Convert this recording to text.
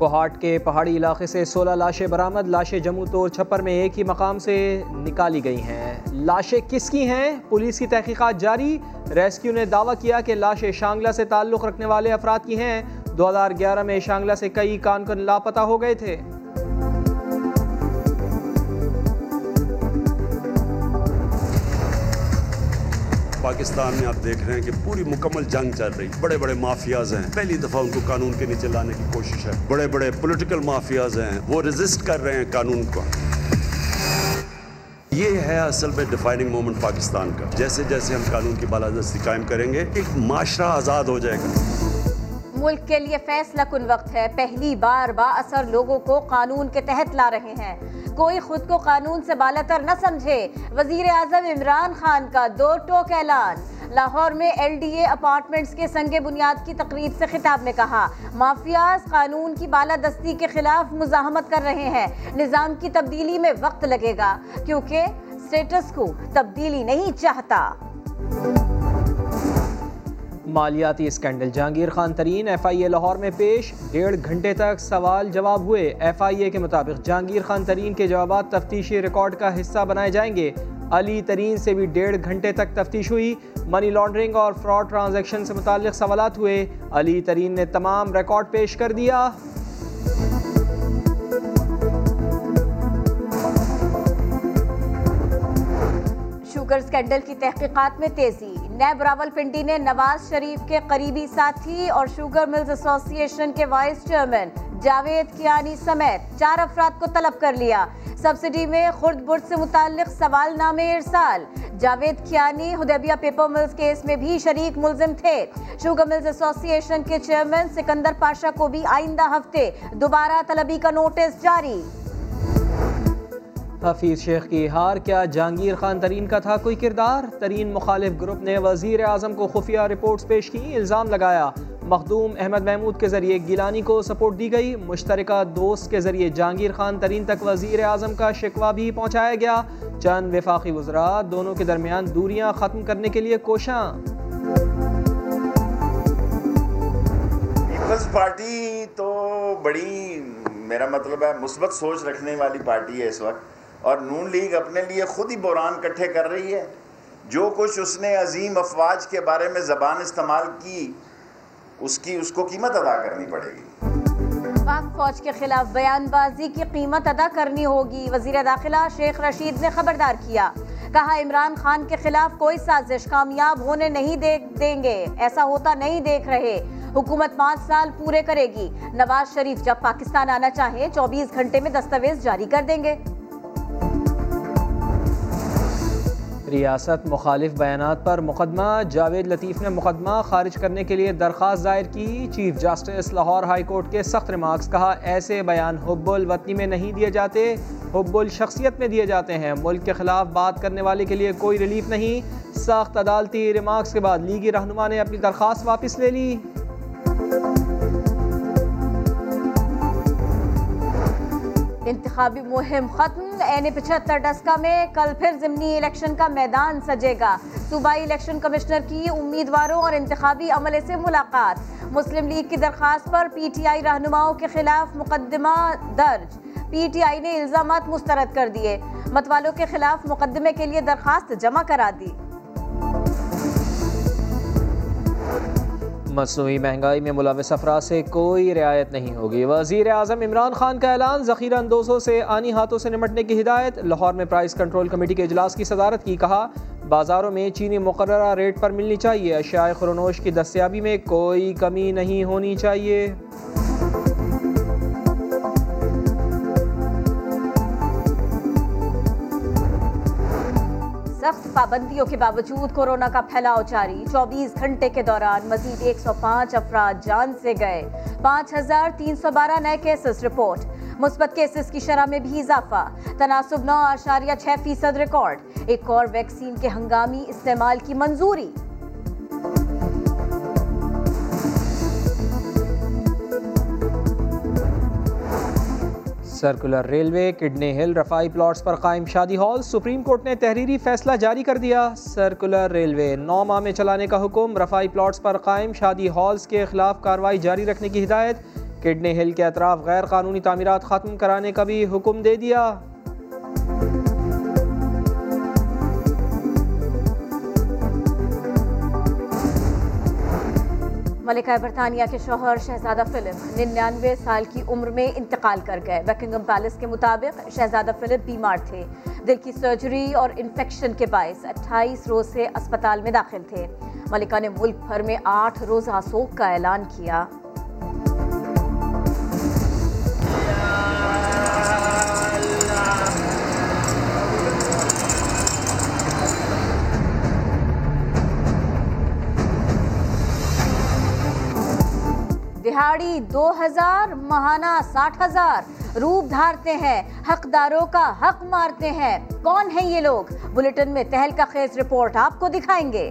کوہاٹ کے پہاڑی علاقے سے سولہ لاشیں برآمد، لاشیں جموں تو چھپر میں ایک ہی مقام سے نکالی گئی ہیں۔ لاشیں کس کی ہیں؟ پولیس کی تحقیقات جاری۔ ریسکیو نے دعویٰ کیا کہ لاشیں شانگلہ سے تعلق رکھنے والے افراد کی ہیں۔ دو ہزار گیارہ میں شانگلہ سے کئی کان کن لاپتہ ہو گئے تھے۔ پاکستان میں آپ دیکھ رہے ہیں کہ پوری مکمل جنگ چل رہی بڑے بڑے مافیاز ہیں۔ پہلی دفعہ ان کو قانون کے نیچے لانے کی کوشش ہے۔ بڑے بڑے پولیٹیکل مافیاز ہیں۔ وہ ریزسٹ کر رہے ہیں قانون کو۔ یہ ہے اصل میں ڈیفائننگ مومنٹ پاکستان کا۔ جیسے جیسے ہم قانون کی بالادستی قائم کریں گے، ایک معاشرہ آزاد ہو جائے گا۔ ملک کے لیے فیصلہ کن وقت ہے؟ پہلی بار با اثر لوگوں کو قانون کے تحت لا رہے ہیں۔ کوئی خود کو قانون سے بالاتر نہ سمجھے۔ وزیر اعظم عمران خان کا دو ٹوک اعلان۔ لاہور میں ایل ڈی اے اپارٹمنٹس کے سنگ بنیاد کی تقریب سے خطاب میں کہا، مافیاز قانون کی بالادستی کے خلاف مزاحمت کر رہے ہیں۔ نظام کی تبدیلی میں وقت لگے گا، کیونکہ سٹیٹس کو تبدیلی نہیں چاہتا۔ مالیاتی scandal Jahangir Khan Tareen F I A Lahore میں پیش، ڈیڑھ گھنٹے تک سوال جواب ہوئے۔ ایف آئی اے کے مطابق جہانگیر خان ترین کے جوابات تفتیشی ریکارڈ کا حصہ بنائے جائیں گے۔ علی ترین سے بھی ڈیڑھ گھنٹے تک تفتیش ہوئی۔ منی لانڈرنگ اور فراڈ ٹرانزیکشن سے متعلق سوالات ہوئے۔ علی ترین نے تمام ریکارڈ پیش کر دیا۔ شوگر سکینڈل کی تحقیقات میں تیزی۔ نیب راول پنڈی نے نواز شریف کے قریبی ساتھی اور شوگر ملز ایسوسی ایشن کے وائس چیئرمین جاوید کیانی سمیت چار افراد کو طلب کر لیا۔ سبسڈی میں خرد برد سے متعلق سوال نامے ارسال۔ Javed Kiani Hudaibiya paper mills case میں بھی شریک ملزم تھے۔ شوگر ملز ایسوسی ایشن کے چیئرمین سکندر پاشا کو بھی آئندہ ہفتے دوبارہ طلبی کا نوٹس جاری۔ حفیظ شیخ کی ہار، کیا جہانگیر خان ترین کا تھا کوئی کردار؟ ترین مخالف گروپ نے وزیر اعظم کو خفیہ رپورٹس پیش کی، الزام لگایا۔ مخدوم احمد محمود کے ذریعے گیلانی کو سپورٹ دی گئی۔ مشترکہ دوست کے ذریعے جہانگیر خان ترین تک وزیر اعظم کا شکوہ بھی پہنچایا گیا۔ چند وفاقی وزراء دونوں کے درمیان دوریاں ختم کرنے کے لیے کوشاں۔ پیپلز پارٹی تو بڑی، میرا مطلب ہے، مثبت سوچ رکھنے والی پارٹی ہے اس وقت۔ اور نون لیگ اپنے لیے خود ہی بوران کٹھے کر رہی ہے۔ جو کچھ اس نے عظیم افواج کے بارے میں زبان استعمال کی، اس کی، اس کو قیمت ادا کرنی پڑے گی۔ پاک فوج کے خلاف بیان بازی کی قیمت ادا کرنی ہوگی، وزیر داخلہ شیخ رشید نے خبردار کیا۔ کہا، عمران خان کے خلاف کوئی سازش کامیاب ہونے نہیں دیں گے۔ ایسا ہوتا نہیں دیکھ رہے۔ حکومت پانچ سال پورے کرے گی۔ نواز شریف جب پاکستان آنا چاہے، چوبیس گھنٹے میں دستاویز جاری کر دیں گے۔ ریاست مخالف بیانات پر مقدمہ۔ جاوید لطیف نے مقدمہ خارج کرنے کے لیے درخواست دائر کی۔ Chief justice Lahore high court کے سخت ریمارکس کہا، ایسے بیان حب الوطنی میں نہیں دیے جاتے، حب الشخصیت میں دیے جاتے ہیں۔ ملک کے خلاف بات کرنے والے کے لیے کوئی ریلیف نہیں۔ سخت عدالتی ریمارکس کے بعد لیگی رہنما نے اپنی درخواست واپس لے لی۔ انتخابی مہم ختم این پچھتر ڈسکا میں کل پھر ضمنی الیکشن کا میدان سجے گا۔ صوبائی الیکشن کمشنر کی امیدواروں اور انتخابی عملے سے ملاقات۔ مسلم لیگ کی درخواست پر پی ٹی آئی رہنماؤں کے خلاف مقدمہ درج۔ پی ٹی آئی نے الزامات مسترد کر دیے۔ متوالوں کے خلاف مقدمے کے لیے درخواست جمع کرا دی۔ مصنوعی مہنگائی میں ملوث افراد سے کوئی رعایت نہیں ہوگی۔ وزیر اعظم عمران خان کا اعلان، ذخیرہ اندوزوں سے آنی ہاتھوں سے نمٹنے کی ہدایت۔ لاہور میں پرائز کنٹرول کمیٹی کے اجلاس کی صدارت کی کہا، بازاروں میں چینی مقررہ ریٹ پر ملنی چاہیے۔ اشیاء خرونوش کی دستیابی میں کوئی کمی نہیں ہونی چاہیے۔ سخت پابندیوں کے باوجود کورونا کا پھیلاؤ جاری۔ چوبیس گھنٹے کے دوران مزید ایک سو پانچ افراد جان سے گئے۔ پانچ ہزار تین سو بارہ نئے کیسز رپورٹ۔ مثبت کیسز کی شرح میں بھی اضافہ۔ تناسب نو اشاریہ چھ فیصد ریکارڈ۔ ایک اور ویکسین کے ہنگامی استعمال کی منظوری۔ سرکولر ریلوے کڈنی ہل رفائی پلاٹس پر قائم شادی ہال سپریم کورٹ نے تحریری فیصلہ جاری کر دیا۔ سرکولر ریلوے نو ماہ میں چلانے کا حکم رفائی پلاٹس پر قائم شادی ہالز کے خلاف کاروائی جاری رکھنے کی ہدایت۔ کڈنی ہل کے اطراف غیر قانونی تعمیرات ختم کرانے کا بھی حکم دے دیا۔ ملکہ برطانیہ کے شوہر شہزادہ فلپ ننانوے سال کی عمر میں انتقال کر گئے۔ بیکنگم پیلس کے مطابق شہزادہ فلپ بیمار تھے۔ دل کی سرجری اور انفیکشن کے باعث اٹھائیس روز سے اسپتال میں داخل تھے۔ ملکہ نے ملک بھر میں آٹھ روزہ سوگ کا اعلان کیا۔ دہاڑی دو ہزار مہانہ ساٹھ ہزار روپ دھارتے ہیں، حقداروں کا حق مارتے ہیں۔ کون ہیں یہ لوگ؟ بلٹن میں تہل کا خیز رپورٹ آپ کو دکھائیں گے۔